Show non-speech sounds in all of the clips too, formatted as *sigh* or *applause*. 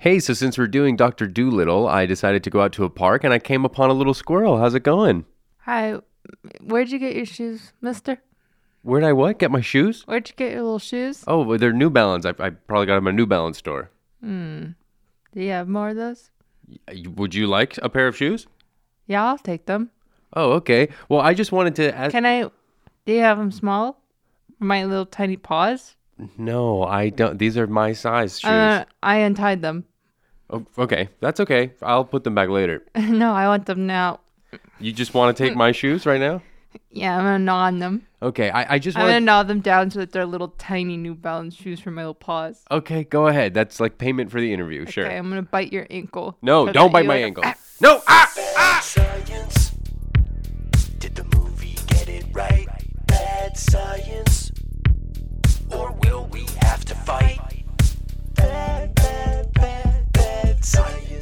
Hey, so since we're doing Dr. Dolittle, I decided to go out to a park and I came upon a little squirrel. How's it going? Hi, where'd you get your shoes, mister? Where'd I what? Get my shoes? Where'd you get your little shoes? Oh, well, they're New Balance. I, I probably got them at a New Balance store. Hmm. Do you have more of those? Y- Would you like a pair of shoes? Yeah, I'll take them. Oh, okay. Well, I just wanted to ask. Can I? Do you have them small? My little tiny paws? No, I don't. These are my size shoes. Uh, I untied them. oh, okay, that's okay. I'll put them back later. *laughs* no, I want them now. You just want to take my shoes right now? Yeah, I'm gonna gnaw on them. Okay, I, I just want I'm gonna want. gnaw them down so that they're little tiny New Balance shoes for my little paws. Okay, go ahead. That's like payment for the interview. Sure. Okay, I'm gonna bite your ankle. No, so don't bite my like- ankle. No! Ah! Bad science. Did the movie get it right? Bad science. Or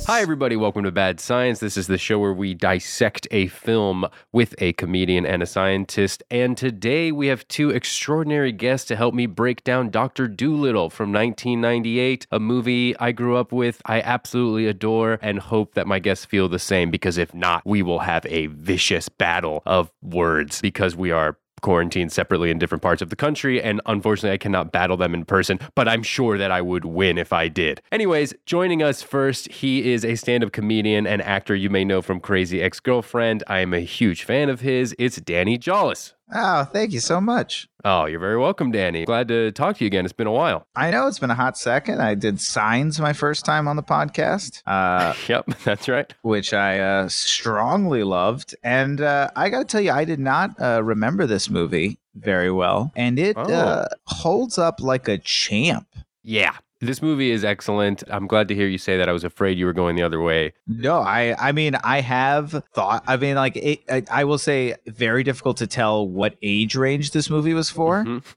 Hi, everybody. Welcome to Bad Science. This is the show where we dissect a film with a comedian and a scientist. And today we have two extraordinary guests to help me break down Dr. Dolittle from 1998, a movie I grew up with, I absolutely adore, and hope that my guests feel the same because if not, we will have a vicious battle of words because we are quarantined separately in different parts of the country, and unfortunately, I cannot battle them in person, but I'm sure that I would win if I did. Anyways, joining us first, he is a stand up comedian and actor you may know from Crazy Ex Girlfriend. I am a huge fan of his. It's Danny Jolles. Oh, thank you so much. Oh, you're very welcome, Danny. Glad to talk to you again. It's been a while. I know it's been a hot second. I did signs my first time on the podcast, uh, *laughs* Yep, that's right. which I uh, strongly loved. And uh, I got to tell you, I did not uh, remember this movie very well, and it Oh. uh, holds up like a champ. Yeah. This movie is excellent. I'm glad to hear you say that. I was afraid you were going the other way. No, I I mean I have thought. I mean, like it, I, I will say, very difficult to tell what age range this movie was for. Mhm. *laughs*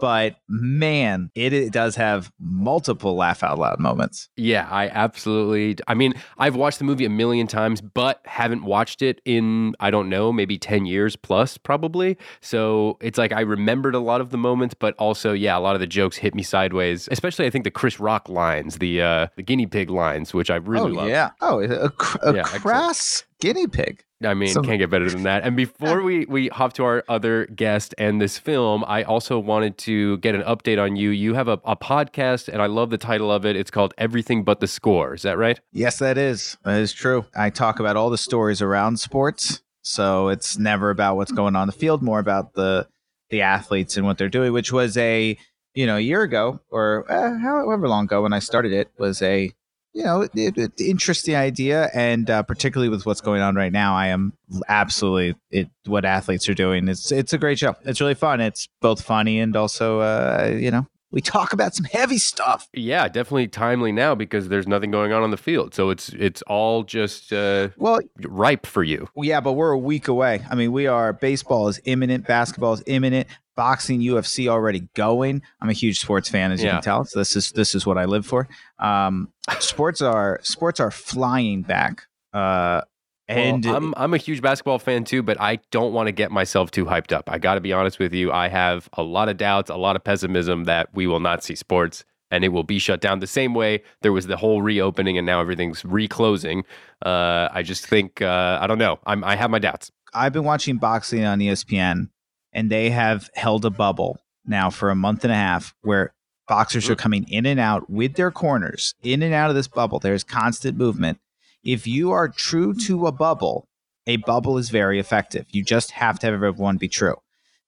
But man, it, it does have multiple laugh out loud moments. Yeah, I absolutely. I mean, I've watched the movie a million times, but haven't watched it in, I don't know, maybe 10 years plus, probably. So it's like I remembered a lot of the moments, but also, yeah, a lot of the jokes hit me sideways, especially I think the Chris Rock lines, the uh, the guinea pig lines, which I really oh love. yeah. Oh, a, cr- a Yeah, excellent. crass guinea pig. I mean, Some- can't get better than that. And before we we hop to our other guest and this film, I also wanted to get an update on you. You have a, a podcast, and I love the title of it. It's called Everything But the Score. Is that right? Yes, that is. That is true. I talk about all the stories around sports. So it's never about what's going on in the field, more about the the athletes and what they're doing, which was a, you know, a year ago or uh, however long ago when I started it was a, you know, it, it, interesting idea. And uh, particularly with what's going on right now, I am absolutely it what athletes are doing. It's it's a great show. It's really fun. It's both funny and also, uh, you know, we talk about some heavy stuff. Yeah, definitely timely now because there's nothing going on on the field. So it's it's all just uh, Well, ripe for you. Yeah, but we're a week away. I mean, we are baseball is imminent, basketball is imminent, boxing, UFC already going. I'm a huge sports fan, as you Yeah. can tell. So this is this is what I live for. Um, sports are sports are flying back. Uh, and well, I'm I'm a huge basketball fan too, but I don't want to get myself too hyped up. I got to be honest with you. I have a lot of doubts, a lot of pessimism that we will not see sports and it will be shut down the same way there was the whole reopening and now everything's reclosing. Uh, I just think uh, I don't know. I'm I have my doubts. I've been watching boxing on ESPN, and they have held a bubble now for a month and a half where boxers are coming in and out with their corners, in and out of this bubble. There's constant movement. If you are true to a bubble, a bubble is very effective. You just have to have everyone be true.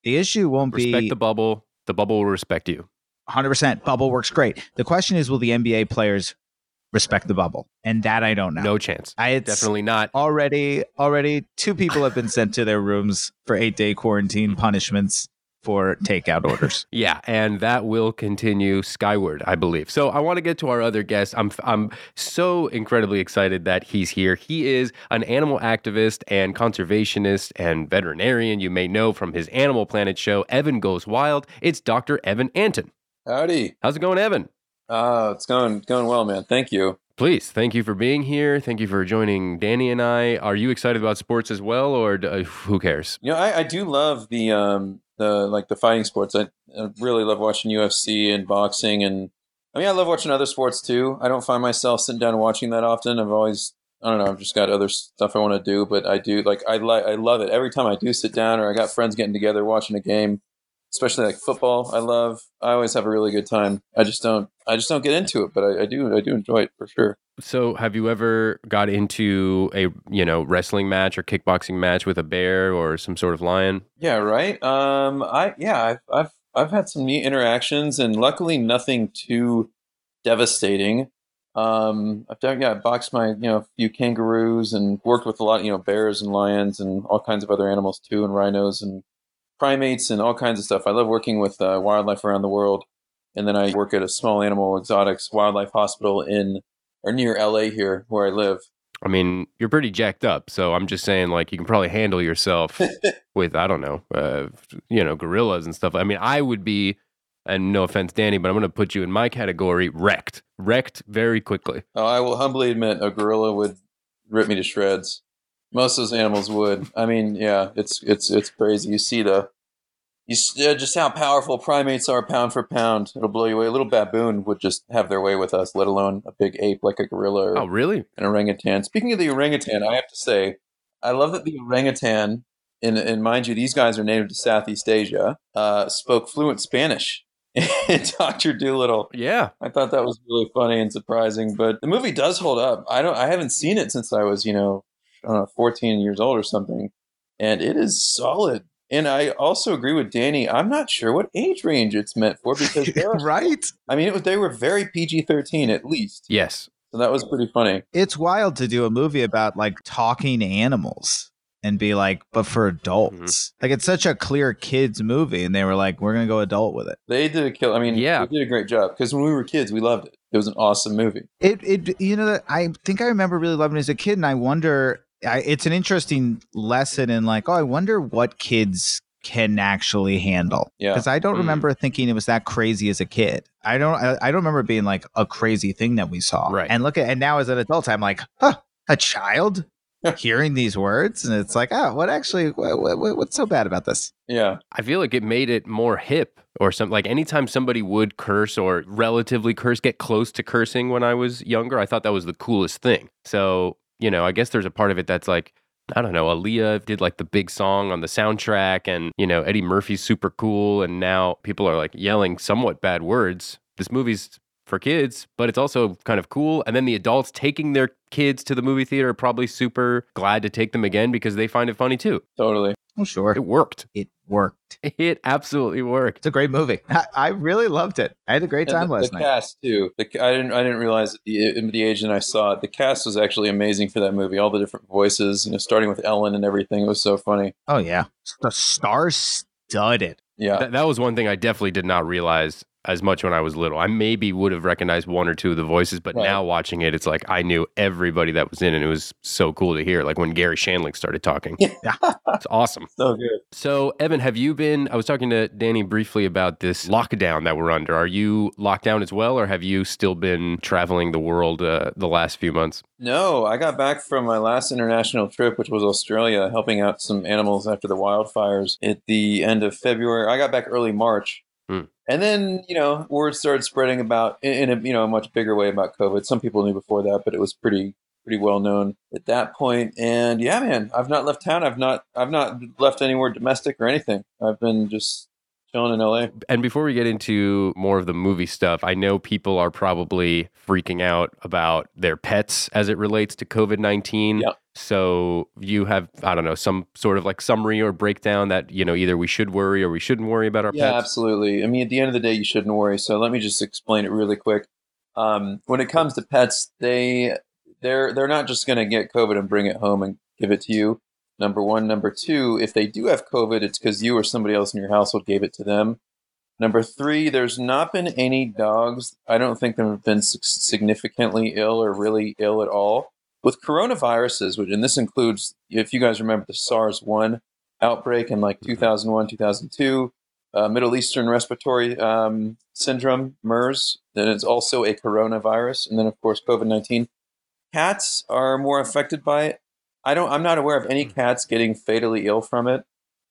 The issue won't Respect be respect the bubble. The bubble will respect you. 100%. Bubble works great. The question is, will the NBA players respect the bubble? And that I don't know. No chance. I, it's, Definitely not. already already two people have been sent to their rooms for eight day quarantine punishments for takeout orders *laughs* Yeah, and that will continue skyward, I believe. So I want to get to our other guest. I'm I'm so incredibly excited that he's here. He is an animal activist and conservationist and veterinarian. You may know from his Animal Planet show, Evan Goes Wild. It's Dr. Evan Antin. Howdy. How's it going, Evan? Uh, it's going going well, man. Thank you. Please, thank you for being here. Thank you for joining Danny and I. Are you excited about sports as well, or uh, who cares? You know, I, I do love the um the like the fighting sports. I, I really love watching UFC and boxing, and I mean, I love watching other sports too. I don't find myself sitting down watching that often. I've always, I don't know, I've just got other stuff I want to do. But I do like, I like, I love it every time I do sit down, or I got friends getting together watching a game, especially like football. I love. I always have a really good time. I just don't, I just don't get into it, but I, I do, I do enjoy it for sure. So, have you ever got into a you know wrestling match or kickboxing match with a bear or some sort of lion? Yeah, right. Um, I yeah, I've I've I've had some neat interactions, and luckily nothing too devastating. Um, I've done yeah, I boxed my you know few kangaroos and worked with a lot you know bears and lions and all kinds of other animals too, and rhinos and primates and all kinds of stuff. I love working with uh, wildlife around the world, and then I work at a small animal exotics wildlife hospital in or near LA here where I live. I mean, you're pretty jacked up, so I'm just saying, like, you can probably handle yourself *laughs* with, I don't know, uh, you know, gorillas and stuff. I mean, I would be, and no offense, Danny, but I'm going to put you in my category, wrecked, wrecked very quickly. Oh, I will humbly admit, a gorilla would rip me to shreds. Most of those animals would. I mean, yeah, it's it's it's crazy. You see the, you s- uh, just how powerful primates are pound for pound. It'll blow you away. A little baboon would just have their way with us, let alone a big ape like a gorilla or Oh, really? an orangutan. Speaking of the orangutan, I have to say, I love that the orangutan, and, and mind you, these guys are native to Southeast Asia, uh, spoke fluent Spanish. *laughs* in Doctor Dolittle. Yeah. I thought that was really funny and surprising. But the movie does hold up. I don't. I haven't seen it since I was, you know, I don't 14 years old or something, and it is solid. And I also agree with Danny. I'm not sure what age range it's meant for because they're *laughs* right? I mean, it was, they were very PG-13 at least. Yes. So that was pretty funny. It's wild to do a movie about like talking animals and be like, but for adults. Mm-hmm. Like it's such a clear kids movie, and they were like, we're gonna go adult with it. They did a kill. I mean, Yeah. they did a great job because when we were kids, we loved it. It was an awesome movie. It, it, you know, I think I remember really loving it as a kid, and I wonder. I, it's an interesting lesson in like, oh, I wonder what kids can actually handle. Yeah. Because I don't Mm. remember thinking it was that crazy as a kid. I don't. I, I don't remember being like a crazy thing that we saw. Right. And look at and now as an adult, I'm like, huh, a child *laughs* hearing these words, and it's like, oh, what actually? What, what, what's so bad about this? Yeah, I feel like it made it more hip or something. Like anytime somebody would curse or relatively curse, get close to cursing when I was younger, I thought that was the coolest thing. So, you know, I guess there's a part of it that's like, I don't know, Aaliyah did like the big song on the soundtrack and, you know, Eddie Murphy's super cool. And now people are like yelling somewhat bad words. This movie's for kids, but it's also kind of cool. And then the adults taking their kids to the movie theater are probably super glad to take them again because they find it funny too. totally. Oh, sure, It worked. it worked. *laughs* It absolutely worked. It's a great movie. I, I really loved it. I had a great And time the, last the night. cast too. The, I didn't. I didn't realize at the, the age that I saw it. The cast was actually amazing for that movie. All the different voices, you know, starting with Ellen and everything. It was so funny. Oh yeah, the star studded. Yeah, That, that was one thing I definitely did not realize as much when I was little. I maybe would have recognized one or two of the voices, but Right. now watching it, it's like I knew everybody that was in, and it was so cool to hear. Like when Garry Shandling started talking, Yeah. it's awesome. *laughs* so good. So, Evan, have you been? I was talking to Danny briefly about this lockdown that we're under. Are you locked down as well, or have you still been traveling the world uh, the last few months? No, I got back from my last international trip, which was Australia, helping out some animals after the wildfires at the end of February. I got back early March. And then, you know, word started spreading about in, a you know a much bigger way about COVID. Some people knew before that, but it was pretty pretty well known at that point. And yeah, man, I've not left town. I've not I've not left anywhere domestic or anything. I've been just chilling in LA. And before we get into more of the movie stuff, I know people are probably freaking out about their pets as it relates to COVID 19. Yep. So you have, I don't know, some sort of like summary or breakdown that, you know, either we should worry or we shouldn't worry about our Yeah, pets. absolutely. I mean, at the end of the day, you shouldn't worry. So let me just explain it really quick. Um, when it comes to pets, they they're they're not just going to get COVID and bring it home and give it to you. Number one, number two, if they do have COVID, it's because you or somebody else in your household gave it to them. Number three, there's not been any dogs. I don't think that have been significantly ill or really ill at all with coronaviruses. Which and this includes, if you guys remember the SARS one outbreak in like 2001, 2002 uh, Middle Eastern Respiratory um, Syndrome, MERS. Then it's also a coronavirus, and then of course COVID nineteen. Cats are more affected by it. I don't. I'm not aware of any cats getting fatally ill from it,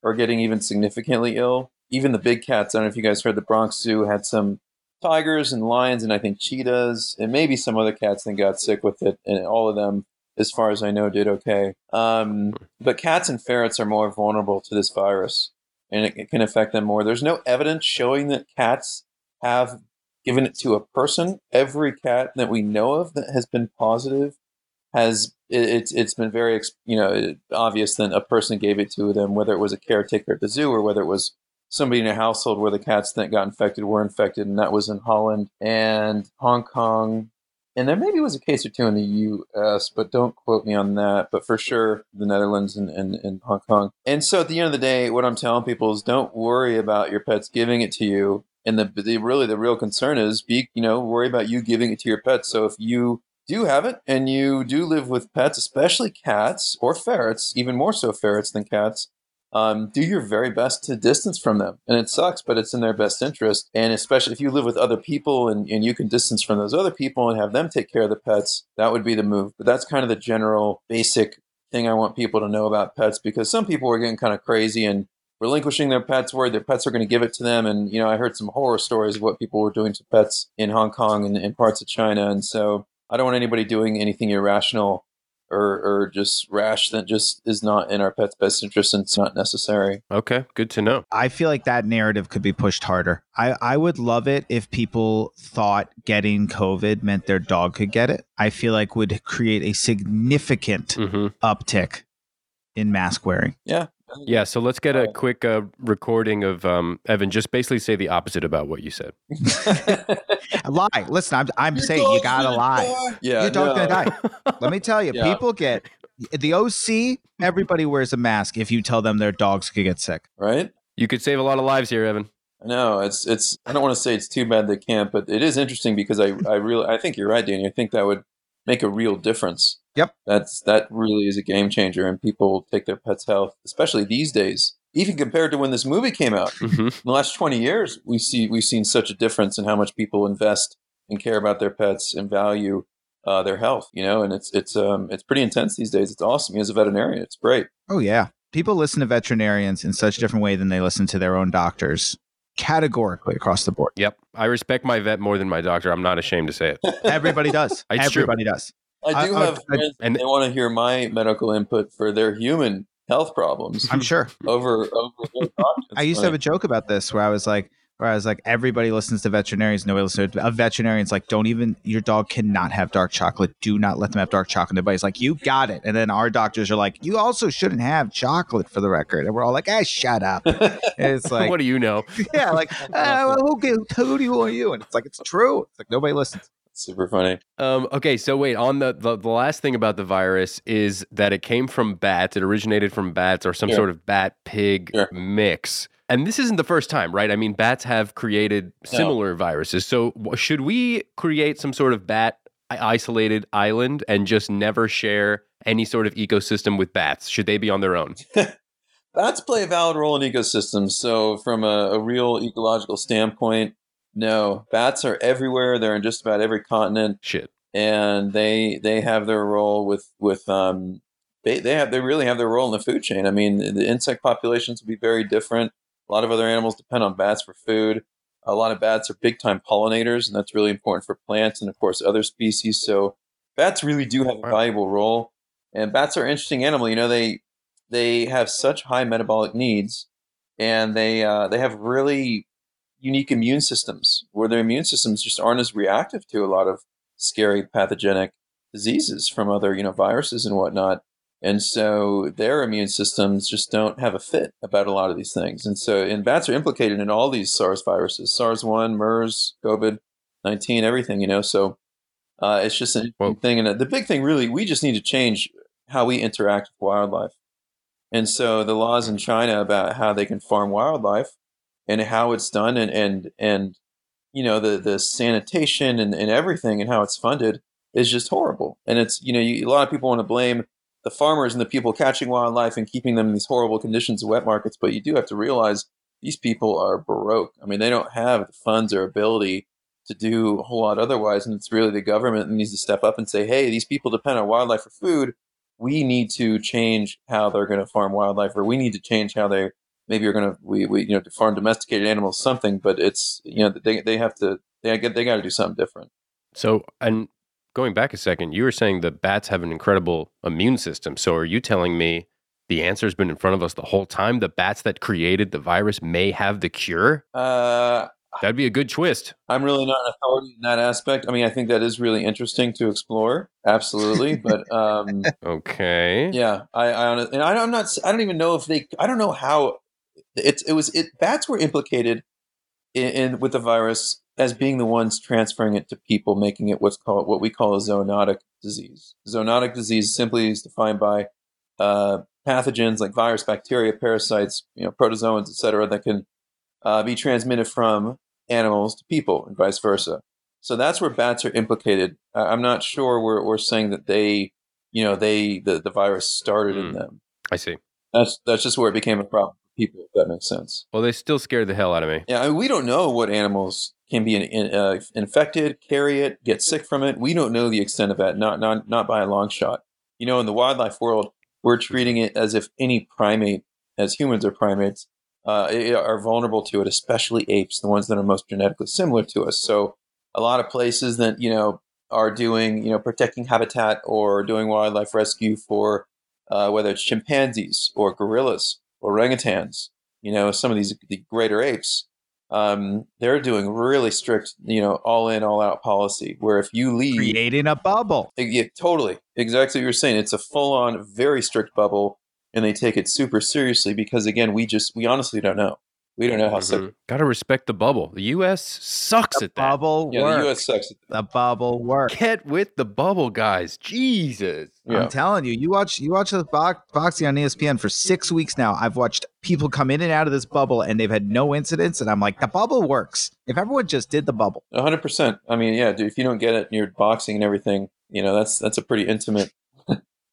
or getting even significantly ill. Even the big cats. I don't know if you guys heard the Bronx Zoo had some tigers and lions and I think cheetahs and maybe some other cats that got sick with it, and all of them, as far as I know, did okay. Um, but cats and ferrets are more vulnerable to this virus, and it, it can affect them more. There's no evidence showing that cats have given it to a person. Every cat that we know of that has been positive has it, it's it's been very you know obvious that a person gave it to them, whether it was a caretaker at the zoo or whether it was somebody in a household where the cats that got infected were infected, and that was in Holland and Hong Kong. And there maybe was a case or two in the U.S., but don't quote me on that. But for sure, the Netherlands and, and, and Hong Kong. And so at the end of the day, what I'm telling people is don't worry about your pets giving it to you. And the, the really the real concern is be you know worry about you giving it to your pets. So if you do have it and you do live with pets, especially cats or ferrets, even more so ferrets than cats, um, do your very best to distance from them. And it sucks, but it's in their best interest. And especially if you live with other people and, and you can distance from those other people and have them take care of the pets, that would be the move. But that's kind of the general basic thing I want people to know about pets because some people are getting kind of crazy and relinquishing their pets where their pets are going to give it to them. And, you know, I heard some horror stories of what people were doing to pets in Hong Kong and in parts of China. And so I don't want anybody doing anything irrational or, or just rash that just is not in our pet's best interest and it's not necessary. Okay, good to know. I feel like that narrative could be pushed harder. I, I would love it if people thought getting COVID meant their dog could get it. I feel like would create a significant hmm uptick in mask wearing. Yeah. Yeah, so let's get a quick uh, recording of um, Evan. Just basically say the opposite about what you said. *laughs* lie. Listen, I'm, I'm saying you gotta lie. Yeah. Your dog's no. gonna die. Let me tell you, *laughs* Yeah. people get the OC. Everybody wears a mask if you tell them their dogs could get sick. Right? You could save a lot of lives here, Evan. No, it's it's. I don't want to say it's too bad they can't, but it is interesting because I I really I think you're right, Danny. I think that would make a real difference. Yep. That's that really is a game changer, and people take their pets' health, especially these days. Even compared to when this movie came out, hmm in the last 20 years, we see we've seen such a difference in how much people invest and care about their pets and value uh, their health. You know, and it's it's um it's pretty intense these days. It's awesome. As a veterinarian, it's great. Oh yeah, people listen to veterinarians in such a different way than they listen to their own doctors, categorically across the board. Yep, I respect my vet more than my doctor. I'm not ashamed to say it. Everybody does. *laughs* It's true. Everybody does. I do I- I- have I- friends and- they want to hear my medical input for their human health problems I'm sure. over over. I used to have a joke about this where I was like, where I was like, everybody listens to veterinarians. Nobody listens to a veterinarian's like, don't even your dog cannot have dark chocolate. Do not let them have dark chocolate. Everybody's like, you got it. And then our doctors are like, you also shouldn't have chocolate for the record. And we're all like, ah, shut up. *laughs* And it's like, what do you know? *laughs* yeah, like, *laughs* well, who, gi- who do you want you? And it's like, it's true. It's like nobody listens. Super funny. Um, okay, so wait, on the, the the last thing about the virus is that it came from bats. It originated from bats or some Sure. sort of bat pig Sure. mix. And this isn't the first time, right? I mean, bats have created similar viruses. So should we create some sort of bat isolated island and just never share any sort of ecosystem with bats? Should they be on their own? *laughs* Bats play a valid role in ecosystems. So, from a, a real ecological standpoint, no, bats are everywhere. They're in just about every continent, Shit. and they they have their role with with um they they have they really have their role in the food chain. I mean, the insect populations will be very different. A lot of other animals depend on bats for food. A lot of bats are big time pollinators, and that's really important for plants and of course other species. So, bats really do have a valuable role. And bats are an interesting animal. You know, they they have such high metabolic needs, and they uh, they have really unique immune systems where their immune systems just aren't as reactive to a lot of scary pathogenic diseases from other you know viruses and whatnot. And so their immune systems just don't have a fit about a lot of these things. And so, and bats are implicated in all these SARS viruses, SARS one, MERS, COVID nineteen, everything. You know, so uh, it's just an Whoa. interesting thing. And the big thing, really, we just need to change how we interact with wildlife. And so the laws in China about how they can farm wildlife and how it's done and and, and you know the the sanitation and, and everything and how it's funded is just horrible. And it's you know you, a lot of people want to blame the farmers and the people catching wildlife and keeping them in these horrible conditions of wet markets, but you do have to realize these people are baroque. I mean, they don't have the funds or ability to do a whole lot otherwise, and it's really the government that needs to step up and say, "Hey, these people depend on wildlife for food. We need to change how they're going to farm wildlife, or we need to change how they maybe you're going to we, we you know to farm domesticated animals, something." But it's you know they they have to they get they got to do something different. So, and going back a second, you were saying that bats have an incredible immune system. So, are you telling me the answer's been in front of us the whole time? The bats that created the virus may have the cure? Uh, That'd be a good twist. I'm really not an authority in that aspect. I mean, I think that is really interesting to explore, absolutely. but um, *laughs* Okay. yeah, I, I and I, I'm not. I don't even know if they. I don't know how it's. It was. It bats were implicated in, in with the virus as being the ones transferring it to people, making it what's called what we call a zoonotic disease. Zoonotic disease simply is defined by uh, pathogens like virus, bacteria, parasites, you know, protozoans, etc., that can uh, be transmitted from animals to people and vice versa. So that's where bats are implicated. I- I'm not sure we're, we're saying that they, you know, they the, the virus started in Hmm. them. I see. That's that's just where it became a problem people. If that makes sense. Well, they still scared the hell out of me. Yeah, I mean, we don't know what animals can be in, in, uh, infected, carry it, get sick from it. We don't know the extent of that. Not not not by a long shot. You know, in the wildlife world, we're treating it as if any primate, as humans are primates, uh, are vulnerable to it, especially apes, the ones that are most genetically similar to us. So, a lot of places that you know are doing, you know, protecting habitat or doing wildlife rescue for uh, whether it's chimpanzees or gorillas or orangutans, you know, some of these the greater apes, um, they're doing really strict, you know, all in, all out policy. Where if you leave, Creating a bubble. yeah, totally, exactly what you're saying. It's a full on, very strict bubble, and they take it super seriously because again, we just we honestly don't know. We don't know how sick. Mm-hmm. Got to respect the bubble. The U.S. sucks at that. Bubble Yeah, works. the U.S. sucks. at The bubble works. Get with the bubble, guys. Jesus. Yeah. I'm telling you, you watch you watch the box, boxing on ESPN for six weeks now. I've watched people come in and out of this bubble, and they've had no incidents. And I'm like, the bubble works. If everyone just did the bubble, hundred percent. I mean, yeah, dude, if you don't get it, and you're boxing and everything. You know, that's that's a pretty intimate.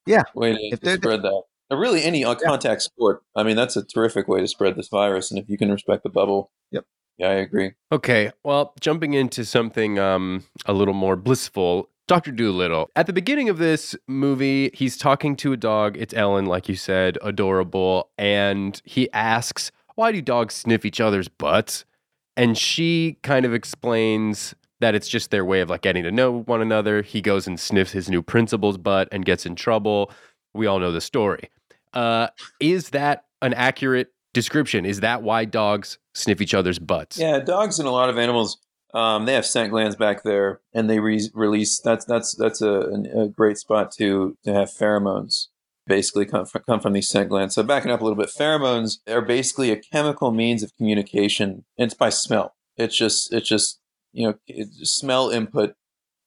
Yeah. *laughs* Way to, If to they're- spread that. Or really, any uh, contact sport. I mean, that's a terrific way to spread this virus. And if you can respect the bubble, Yep. Yeah, I agree. Okay, well, jumping into something um, a little more blissful. Dr. Dolittle. At the beginning of this movie, he's talking to a dog. It's Ellen, like you said, adorable. And he asks, Why do dogs sniff each other's butts? And she kind of explains that it's just their way of like getting to know one another. He goes and sniffs his new principal's butt and gets in trouble. We all know the story. Uh, is that an accurate description? Is that why dogs sniff each other's butts? Yeah, dogs and a lot of animals, um, they have scent glands back there, and they re- release. That's that's that's a, a great spot to to have pheromones. Basically, come from, come from these scent glands. So backing up a little bit, pheromones are basically a chemical means of communication. And it's by smell. It's just it's just you know smell input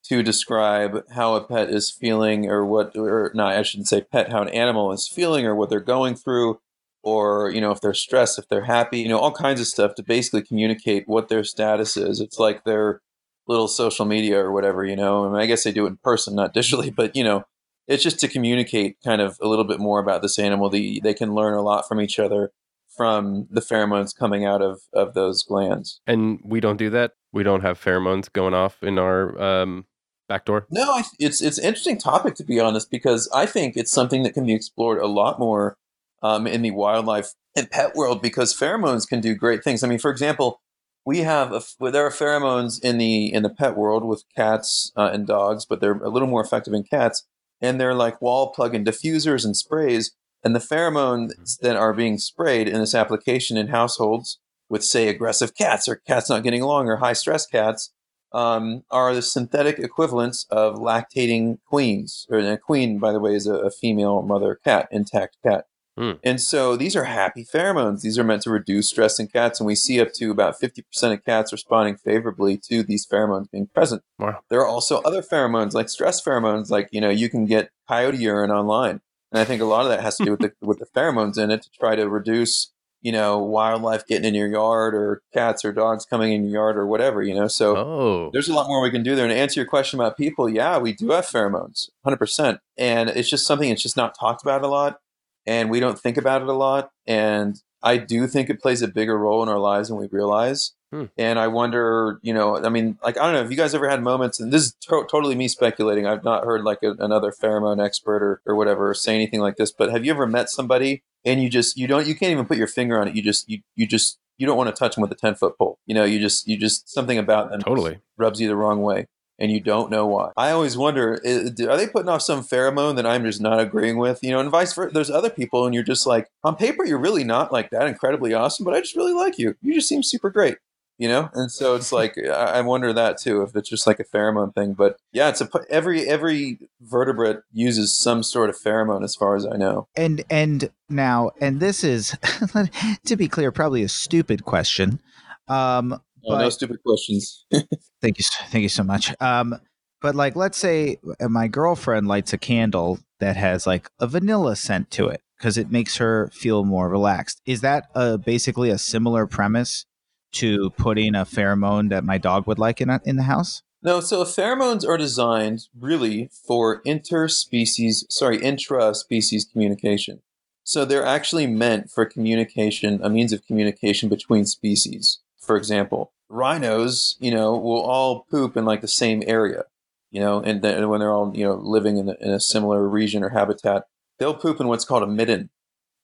to describe how a pet is feeling or what or not I shouldn't say pet how an animal is feeling or what they're going through or you know if they're stressed if they're happy you know all kinds of stuff to basically communicate what their status is. It's like their little social media or whatever you know I, mean, I guess they do it in person not *laughs* digitally but you know it's just to communicate kind of a little bit more about this animal. The, they can learn a lot from each other from the pheromones coming out of of those glands. And we don't do that. We don't have pheromones going off in our um, back door. No, I, it's it's an interesting topic to be honest because I think it's something that can be explored a lot more um, in the wildlife and pet world because pheromones can do great things. I mean, for example, we have a, well, there are pheromones in the in the pet world with cats uh, and dogs, but they're a little more effective in cats, and they're like wall plug-in diffusers and sprays. And the pheromones that are being sprayed in this application in households with, say, aggressive cats or cats not getting along or high stress cats, um, are the synthetic equivalents of lactating queens. Or a queen, by the way, is a, a female mother cat, intact cat. Hmm. And so these are happy pheromones. These are meant to reduce stress in cats, and we see up to about 50% of cats responding favorably to these pheromones being present. Wow. There are also other pheromones, like stress pheromones, like you know you can get coyote urine online, and I think a lot of that has to do with the with the pheromones in it to try to reduce you know wildlife getting in your yard or cats or dogs coming in your yard or whatever you know. So Oh, there's a lot more we can do there. And to answer your question about people, yeah, we do have pheromones, 100%. And it's just something that's just not talked about a lot. And we don't think about it a lot. And I do think it plays a bigger role in our lives than we realize. Hmm. And I wonder, you know, I mean, like, I don't know, have you guys ever had moments, and this is to- totally me speculating. I've not heard like a, another pheromone expert or, or whatever say anything like this, but have you ever met somebody and you just, you don't, you can't even put your finger on it. You just, you, you just you don't want to touch them with a 10 foot pole. You know, you just, you just, something about them Totally. rubs you the wrong way and you don't know why. I always wonder, are they putting off some pheromone that I'm just not agreeing with? You know, and vice versa. There's other people and you're just like, on paper, you're really not like that incredibly awesome, but I just really like you. You just seem super great. You know, and so it's like *laughs* I wonder that too if it's just like a pheromone thing. But yeah, it's a every every vertebrate uses some sort of pheromone, as far as I know. And and now and this is *laughs* to be clear, probably a stupid question. Um, Oh, no But- stupid questions. *laughs* Thank you, thank you so much. Um, but like, let's say my girlfriend lights a candle that has like a vanilla scent to it because it makes her feel more relaxed. Is that uh, basically a similar premise to putting a pheromone that my dog would like in a, in the house? No, so pheromones are designed really for interspecies, sorry, intra-species communication. So they're actually meant for communication, a means of communication between species. For example, rhinos, you know, will all poop in like the same area, you know, and then when they're all, you know, living in a, in a similar region or habitat, they'll poop in what's called a midden.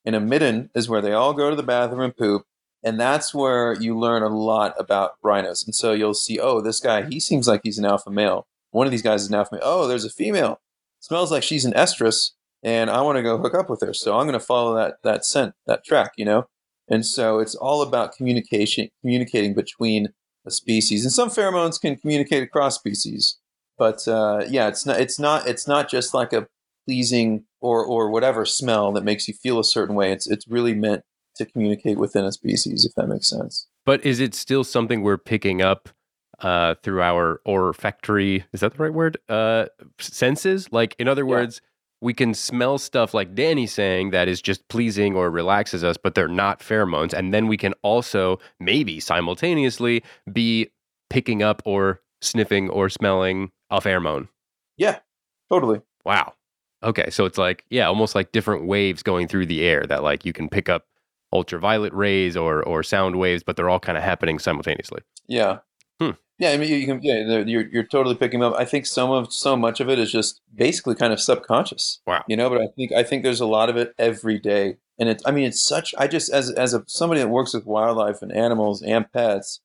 And a midden is where they all go to the bathroom and poop, and that's where you learn a lot about rhinos. And so you'll see, oh, this guy, he seems like he's an alpha male. One of these guys is an alpha male. Oh, there's a female. Smells like she's an estrus, and I want to go hook up with her. So I'm going to follow that that scent, that track, you know. And so it's all about communication, communicating between a species. And some pheromones can communicate across species, but uh, yeah, it's not it's not it's not just like a pleasing or or whatever smell that makes you feel a certain way. It's it's really meant to communicate within a species, if that makes sense. But is it still something we're picking up uh, through our olfactory? Is that the right word? Uh, senses. Like, in other Yeah. words, we can smell stuff like Danny's saying that is just pleasing or relaxes us, but they're not pheromones. And then we can also maybe simultaneously be picking up or sniffing or smelling a pheromone. Yeah, totally. Wow. Okay, so it's like yeah, almost like different waves going through the air that like you can pick up ultraviolet rays or or sound waves, but they're all kind of happening simultaneously. Yeah. Hmm. Yeah, I mean, you can. Yeah, you're you're totally picking up. I think some of so much of it is just basically kind of subconscious. Wow. You know, but I think I think there's a lot of it every day, and it's. I mean, it's such. I just as as a somebody that works with wildlife and animals and pets,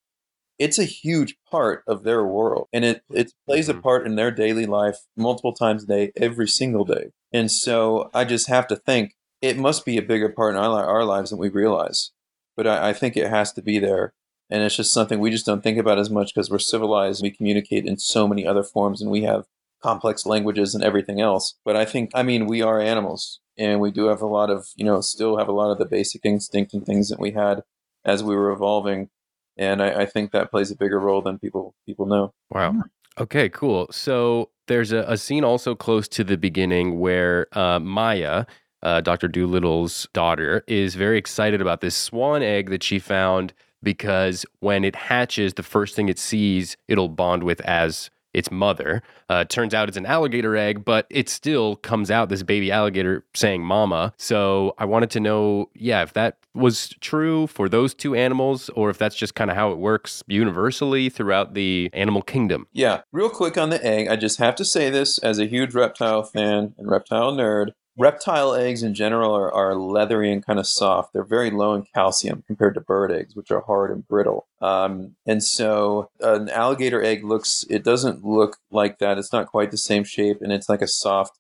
it's a huge part of their world, and it it plays a Mhm. part in their daily life multiple times a day, every single day. And so I just have to think it must be a bigger part in our, our lives than we realize. But I, I think it has to be there and it's just something we just don't think about as much because we're civilized we communicate in so many other forms and we have complex languages and everything else but i think i mean we are animals and we do have a lot of you know still have a lot of the basic instinct and things that we had as we were evolving and i, I think that plays a bigger role than people people know Wow. Okay, cool. So there's a, a scene also close to the beginning where uh, Maya, uh, Dr. Dolittle's daughter, is very excited about this swan egg that she found because when it hatches, the first thing it sees, it'll bond with as its mother. Uh, turns out it's an alligator egg, but it still comes out this baby alligator saying mama. So I wanted to know, yeah, if that was true for those two animals, or if that's just kind of how it works universally throughout the animal kingdom. Yeah, real quick on the egg, I just have to say this as a huge reptile fan and reptile nerd. Reptile eggs in general are, are leathery and kind of soft. They're very low in calcium compared to bird eggs, which are hard and brittle. Um, and so an alligator egg looks, it doesn't look like that. It's not quite the same shape, and it's like a soft,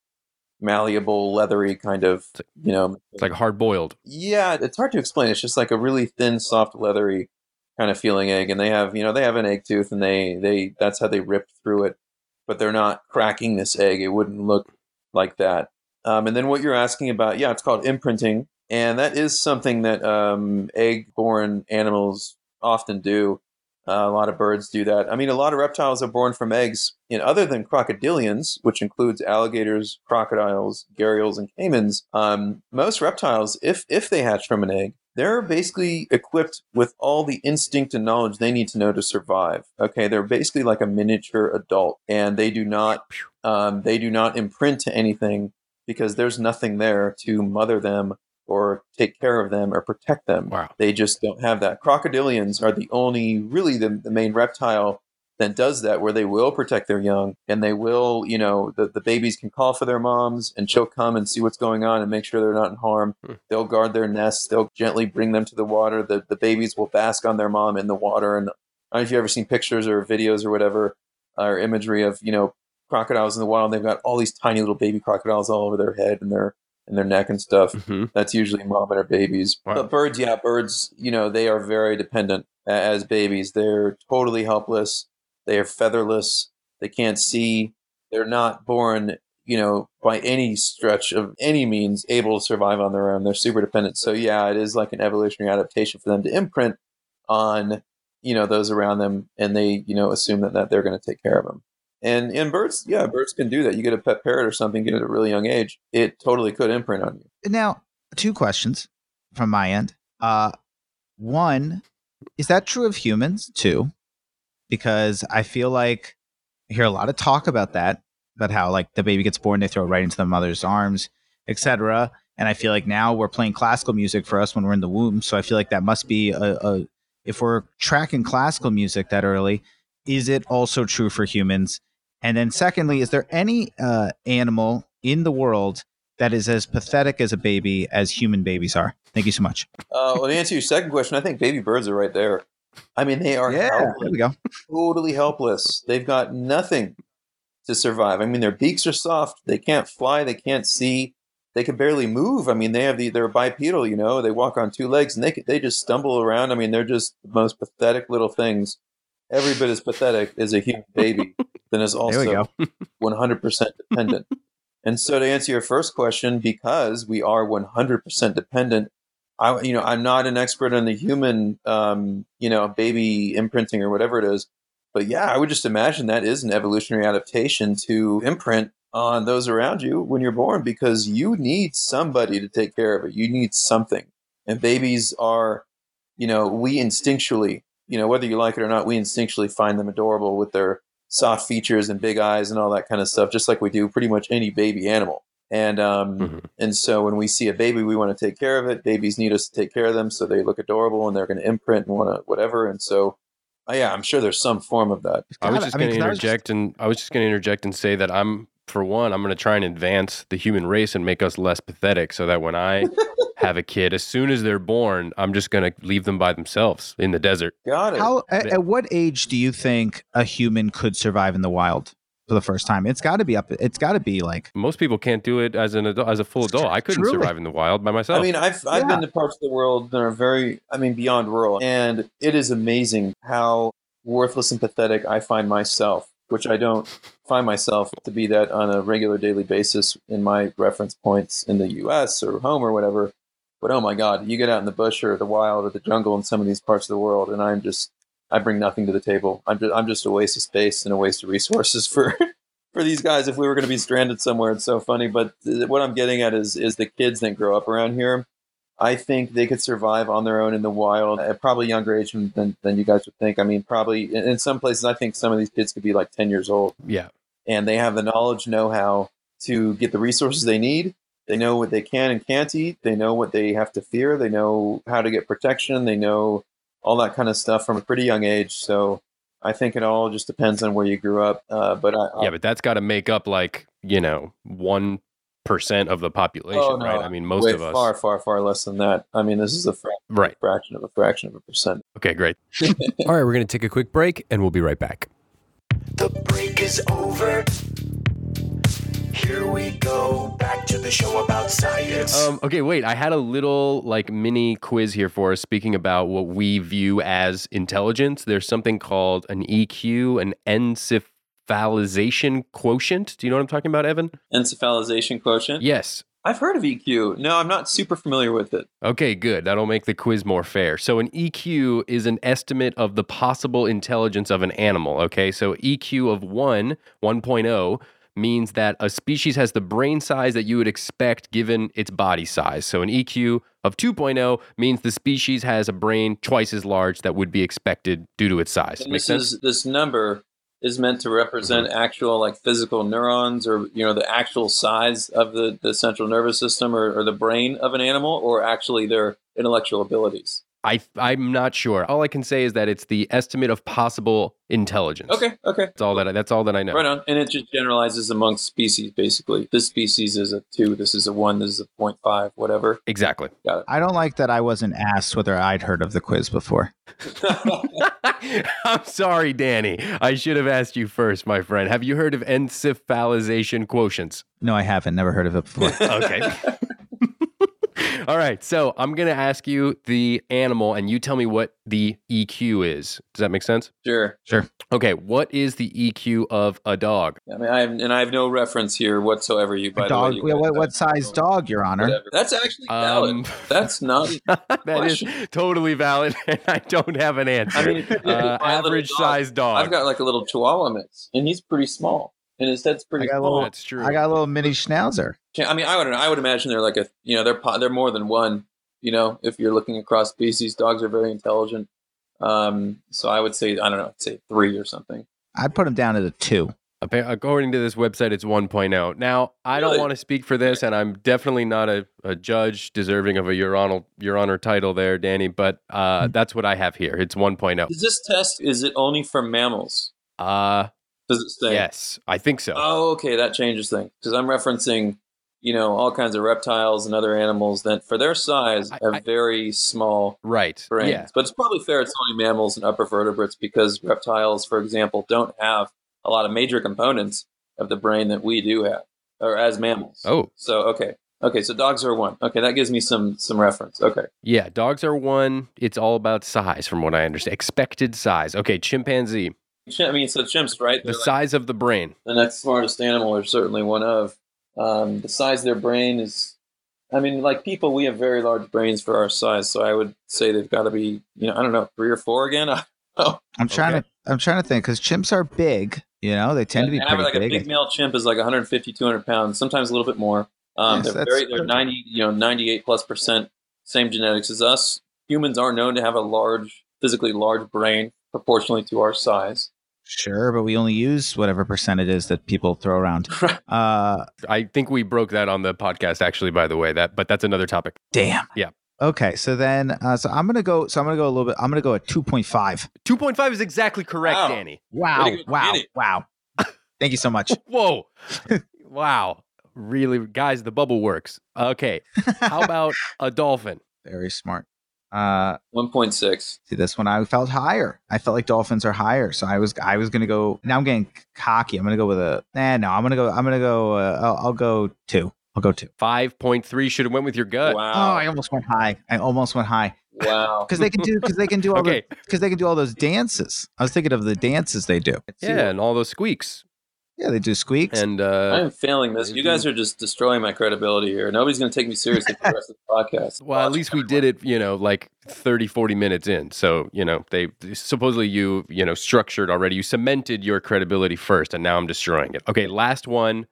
malleable, leathery kind of, you know. It's like hard boiled. Yeah, it's hard to explain. It's just like a really thin, soft, leathery kind of feeling egg, and they have, you know, they have an egg tooth, and they they that's how they rip through it, but they're not cracking this egg. It wouldn't look like that. Um, and then what you're asking about, yeah, it's called imprinting, and that is something that um, egg-born animals often do. Uh, a lot of birds do that. I mean, a lot of reptiles are born from eggs. In other than crocodilians, which includes alligators, crocodiles, gharials, and caimans, um, most reptiles, if if they hatch from an egg, they're basically equipped with all the instinct and knowledge they need to know to survive. Okay, they're basically like a miniature adult, and they do not um, they do not imprint to anything because there's nothing there to mother them or take care of them or protect them. Wow. They just don't have that. Crocodilians are the only, really, the, the main reptile that does that where they will protect their young and they will, you know, the, the babies can call for their moms and she'll come and see what's going on and make sure they're not in harm. Hmm. They'll guard their nests. They'll gently bring them to the water. The, the babies will bask on their mom in the water. And I don't know if you've ever seen pictures or videos or whatever, or imagery of, you know, crocodiles in the wild. They've got all these tiny little baby crocodiles all over their head and their, and their neck and stuff. hmm That's usually mom and her babies. Wow. But birds, yeah, birds, you know, they are very dependent as babies. They're totally helpless. They are featherless. They can't see. They're not born, you know, by any stretch of any means able to survive on their own. They're super dependent. So yeah, it is like an evolutionary adaptation for them to imprint on, you know, those around them and they, you know, assume that, that they're going to take care of them. And in birds, yeah, birds can do that. You get a pet parrot or something, get it at a really young age, it totally could imprint on you. Now, two questions from my end. Uh, one, is that true of humans too? Because I feel like I hear a lot of talk about that, about how like the baby gets born, they throw it right into the mother's arms, etc. And I feel like now we're playing classical music for us when we're in the womb. So I feel like that must be a, a if we're tracking classical music that early, is it also true for humans? And then secondly, is there any uh, animal in the world that is as pathetic as a baby as human babies are? Thank you so much. Uh, well, to answer your second question, I think baby birds are right there. I mean, they are yeah, helpless, there we go. totally helpless. They've got nothing to survive. I mean, their beaks are soft. They can't fly. They can't see. They can barely move. I mean, they have the they're bipedal. You know, they walk on two legs and they they just stumble around. I mean, they're just the most pathetic little things. Every bit as pathetic as a human baby, then is also go. *laughs* 100% dependent. and so to answer your first question, because we are 100% dependent, I, you know, I'm not an expert on the human, um, you know, baby imprinting or whatever it is, but yeah, I would just imagine that is an evolutionary adaptation to imprint on those around you when you're born because you need somebody to take care of it. You need something. And babies are, you know, we instinctually, you know, whether you like it or not, we instinctually find them adorable with their soft features and big eyes and all that kind of stuff, just like we do pretty much any baby animal. And um, Mhm. and so when we see a baby, we want to take care of it. Babies need us to take care of them, so they look adorable and they're going to imprint and want to whatever. And so, uh, yeah, I'm sure there's some form of that. I was just I mean, going to 'cause I just- interject, and I was just going to interject and say that I'm, for one, I'm going to try and advance the human race and make us less pathetic, so that when I *laughs* have a kid, as soon as they're born, I'm just going to leave them by themselves in the desert. Got it. How at, at what age do you think a human could survive in the wild for the first time? It's got to be up. It's got to be like Most people can't do it as an adult, as a full adult. I couldn't Truly. survive in the wild by myself. I mean, I've I've Yeah. been to parts of the world that are very, I mean, beyond rural, and it is amazing how worthless and pathetic I find myself, which I don't find myself to be that on a regular daily basis in my reference points in the U.S. or home or whatever. But oh my God, you get out in the bush or the wild or the jungle in some of these parts of the world, and I'm just, I bring nothing to the table. I'm just, I'm just a waste of space and a waste of resources for. *laughs* For these guys, if we were going to be stranded somewhere, it's so funny. But th- what I'm getting at is, is the kids that grow up around here I think they could survive on their own in the wild at probably younger age than, than, you guys would think. I mean, probably in, in some places, I think some of these kids could be like 10 years old yeah. and they have the knowledge, know how to get the resources they need. They know what they can and can't eat. They know what they have to fear. They know how to get protection. They know all that kind of stuff from a pretty young age. So I think it all just depends on where you grew up. Uh, but I, Yeah, but that's got to make up like, you know, 1% of the population, Oh, no. right? I mean, most way of us. far, far, far less than that. I mean, this is a fra- Right. fraction of a fraction of a percent. Okay, great. *laughs* All right, we're going to take a quick break and we'll be right back. The break is over. Here we go, back to the show about science. Um, okay, wait. I had a little like mini quiz here for us. Speaking about what we view as intelligence, there's something called an EQ, an encephalization quotient. Do you know what I'm talking about, Evan? Encephalization quotient. Yes. I've heard of EQ. No, I'm not super familiar with it. Okay, good. That'll make the quiz more fair. So, an EQ is an estimate of the possible intelligence of an animal. Okay, so EQ of 1, 1.0, means that a species has the brain size that you would expect given its body size. So, an EQ of 2.0 means the species has a brain twice as large that would be expected due to its size. And Make this sense? is this number is meant to represent mm-hmm. actual like physical neurons or you know the actual size of the, the central nervous system or, or the brain of an animal or actually their intellectual abilities. I I'm not sure. All I can say is that it's the estimate of possible intelligence. Okay, okay. That's all that I, that's all that I know. Right on. And it just generalizes amongst species, basically. This species is a two, this is a one, this is a 0.5, whatever. Exactly. Got it. I don't like that I wasn't asked whether I'd heard of the quiz before. *laughs* *laughs* I'm sorry, Danny. I should have asked you first, my friend. Have you heard of encephalization quotients? No, I haven't. Never heard of it before. *laughs* Okay. All right. So I'm going to ask you the animal and you tell me what the EQ is. Does that make sense? sure. Sure. Okay. What is the EQ of a dog? I mean, I have, and I have no reference here whatsoever. You, by A the way, dog. you What, what, size dog, Your Honor? Whatever. That's actually valid. Um, That's not. *laughs* that is Question. totally valid, *laughs* and I don't have an answer. I mean, if you look uh, at my little average dog, size dog. I've got like a little Chihuahua mix, and he's pretty small, and his head's pretty I got a small. little- That's true. I got a little mini schnauzer. I mean, I would I would imagine they're like a you know they're they're more than one. You know, if you're looking across species, dogs are very intelligent. Um, so I would say I don't know, I'd say three or something. I'd put them down at a two. According to this website, it's 1.0. Now, I don't Really? want to speak for this, and I'm definitely not a, a judge deserving of a Your Honor, Your Honor title there, Danny, but uh, Hmm. that's what I have here. It's 1.0. Is this test is it only for mammals? Uh, Does it say? yes, I think so. Oh, okay, that changes things because I'm referencing, you know, all kinds of reptiles and other animals that, for their size, I- have I- very small right. brains. Yeah. But it's probably fair it's only mammals and upper vertebrates because reptiles, for example, don't have a lot of major components of the brain that we do have, or as mammals. Oh, So okay, okay, so dogs are one. Okay, that gives me some some reference. Okay, yeah. Dogs are one. It's all about size, from what I understand. Expected size. Okay, chimpanzee. I mean, so chimps, right? The They're like size of the brain. the next smartest animal, or certainly one of. Um, the size of their brain is, I mean, like people, we have very large brains for our size. So I would say they've got to be, you know, I don't know, three or four again. *laughs* I'm trying Okay. to. I'm trying to think because chimps are big. You know, they tend to be pretty like big. a big male chimp is like 150, 200 pounds, sometimes a little bit more. Um, Yes, they're very, they're 90, you know, 98 plus percent same genetics as us. Humans are known to have a large, physically large brain proportionally to our size. Sure, but we only use whatever percent it is that people throw around. *laughs* Uh, I think we broke that on the podcast, actually, by the way. That, But that's another topic. damn. Yeah. Okay, so then, uh, so I'm gonna go. So I'm gonna go a little bit. I'm gonna go at 2.5. 2.5 is exactly correct, Wow. Danny. Wow! Way to go, Wow! Wow! Thank you so much. *laughs* Whoa. *laughs* wow. Really, guys, the bubble works. Okay. How about a dolphin? Very smart. Uh, 1.6. see this one, I felt higher. I felt like dolphins are higher, so I was I was gonna go. Now I'm getting cocky. I'm gonna go with a. Nah, no, I'm gonna go. I'm gonna go. Uh, I'll, I'll go two. I'll go two. 5.3 should have went with your gut. Oh, I almost went high. I almost went high wow. *laughs* because they can do because they can do all *laughs* Okay. because they can do all those dances. I was thinking of the dances they do. Yeah, and all those squeaks. Yeah, they do squeaks. And I uh, am failing this. You guys are just destroying my credibility here. Nobody's going to take me seriously for the rest of the podcast. well, at least we did it, you know, like 30, 40 minutes in. So, you know, they supposedly you, you know, structured already. You cemented your credibility first, and now I'm destroying it. Okay, last one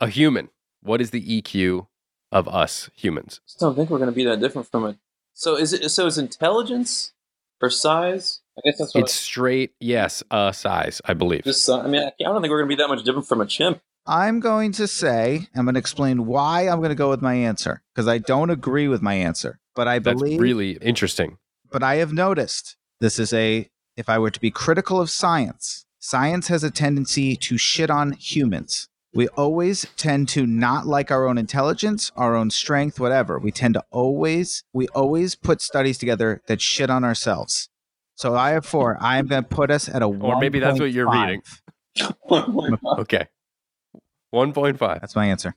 a human. What is the EQ of us humans? just don't think we're going to be that different from it. So is it? So is intelligence or size? I guess that's what It's straight, yes, uh, size, I believe. I, just. I mean, I don't think we're going to be that much different from a chimp. I'm going to say I'm going to explain why I'm going to go with my answer because I don't agree with my answer, but I That's believe really interesting. but I have noticed this is a if I were to be critical of science, science has a tendency to shit on humans. We always tend to not like our own intelligence, our own strength, whatever. We tend to always we always put studies together that shit on ourselves. So I have four. I am going to put us at a one. Or maybe that's what you're 1.5. reading. *laughs* Okay. 1.5. That's my answer.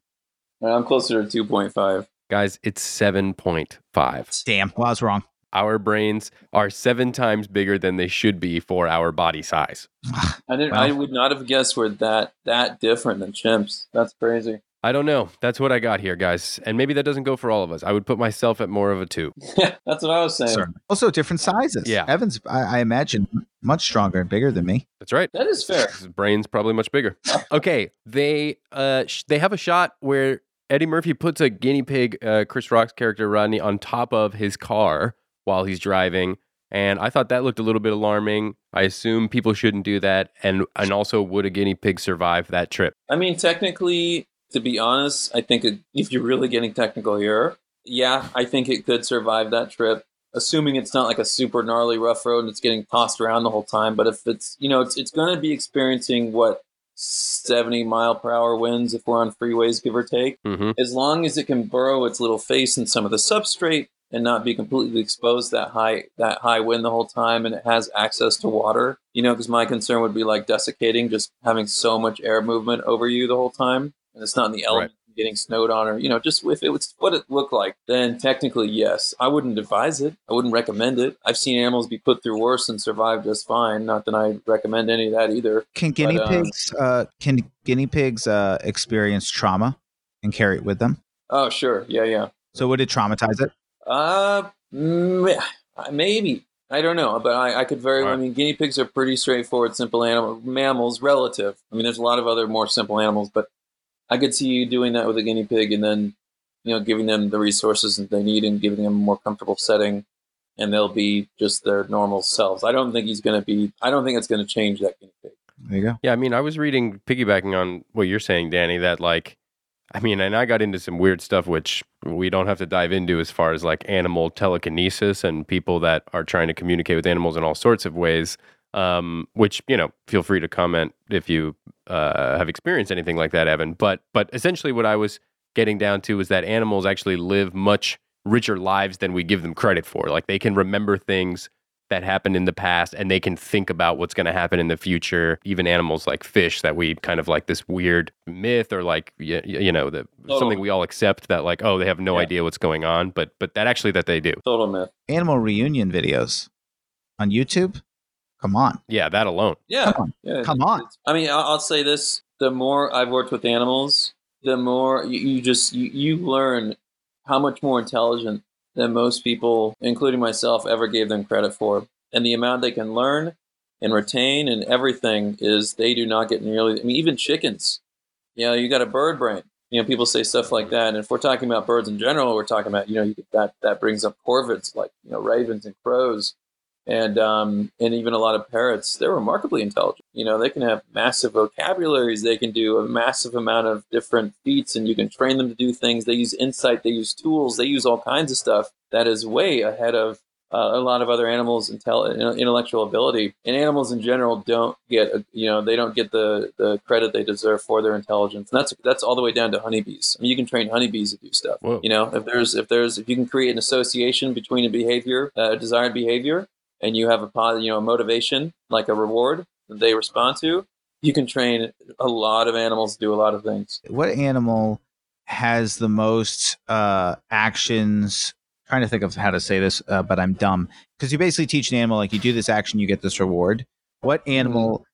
I'm closer to two point five. Guys, it's 7.5. Damn. Well, I was wrong. Our brains are seven times bigger than they should be for our body size. I didn't. Wow. I would not have guessed we're that that different than chimps. That's crazy. I don't know. That's what I got here, guys. And maybe that doesn't go for all of us. I would put myself at more of a two. *laughs* that's what I was saying. Certainly. Also, different sizes. Yeah. Evan's, I, I imagine, much stronger and bigger than me. That's right. That is fair. His brain's probably much bigger. *laughs* Okay, they uh sh- they have a shot where Eddie Murphy puts a guinea pig, uh, Chris Rock's character Rodney, on top of his car while he's driving, and I thought that looked a little bit alarming. I assume people shouldn't do that, and and also would a guinea pig survive that trip? I mean, technically, to be honest, I think it, if you're really getting technical here, yeah, I think it could survive that trip. assuming it's not like a super gnarly rough road and it's getting tossed around the whole time. But if it's you know it's it's going to be experiencing what 70 mile per hour winds if we're on freeways, give or take. hmm As long as it can burrow its little face in some of the substrate and not be completely exposed that high that high wind the whole time, and it has access to water, you know, because my concern would be like desiccating, just having so much air movement over you the whole time, and it's not in the element getting snowed on, or you know, just if it was what it looked like, then technically yes, I wouldn't advise it. I wouldn't recommend it. I've seen animals be put through worse and survive just fine. Not that I recommend any of that either. Can guinea um, pigs uh, can guinea pigs uh, experience trauma and carry it with them? Oh sure, yeah, yeah. So would it traumatize it? Uh, maybe. I don't know, but I, I could very. Well I mean, guinea pigs are pretty straightforward, simple animal mammals. Relative. I mean, there's a lot of other more simple animals, but I could see you doing that with a guinea pig, and then you know, giving them the resources that they need and giving them a more comfortable setting, and they'll be just their normal selves. I don't think he's going to be. I don't think it's going to change that guinea pig. There you go. Yeah, I mean, I was reading, piggybacking on what you're saying, Danny, that like, I mean, and I got into some weird stuff which we don't have to dive into as far as like animal telekinesis and people that are trying to communicate with animals in all sorts of ways. Um, which you know, feel free to comment if you uh, have experienced anything like that, Evan. But but essentially, what I was getting down to is that animals actually live much richer lives than we give them credit for. Like they can remember things that happened in the past and they can think about what's going to happen in the future even animals like fish that we kind of like this weird myth or like you, you know the, Total. something we all accept that like oh they have no Yeah. idea what's going on but but that actually that they do Total myth. Animal reunion videos on YouTube. Come on, yeah that alone Yeah. come on. Yeah, Come on. I mean, I'll, I'll say this: the more I've worked with animals, the more you, you just you, you learn how much more intelligent than most people, including myself, ever gave them credit for. And the amount they can learn and retain and everything is they do not get nearly. I mean, even chickens. You know, you got a bird brain. You know, people say stuff like that. And if we're talking about birds in general, we're talking about you know that that brings up corvids like you know ravens and crows and um, and even a lot of parrots, they're remarkably intelligent. You know, they can have massive vocabularies. They can do a massive amount of different feats, and you can train them to do things. They use insight. They use tools. They use all kinds of stuff that is way ahead of uh, a lot of other animals' intel- intellectual ability. And animals in general don't get, uh, you know, they don't get the, the credit they deserve for their intelligence. And that's that's all the way down to honeybees. I mean, you can train honeybees to do stuff. Whoa. You know, if there's if there's if you can create an association between a behavior, uh, a desired behavior, and you have a positive, you know, motivation like a reward that they respond to, you can train a lot of animals to do a lot of things. What animal has the most uh, actions? Trying to think of how to say this, uh, but I'm dumb because you basically teach an animal like you do this action, you get this reward. What animal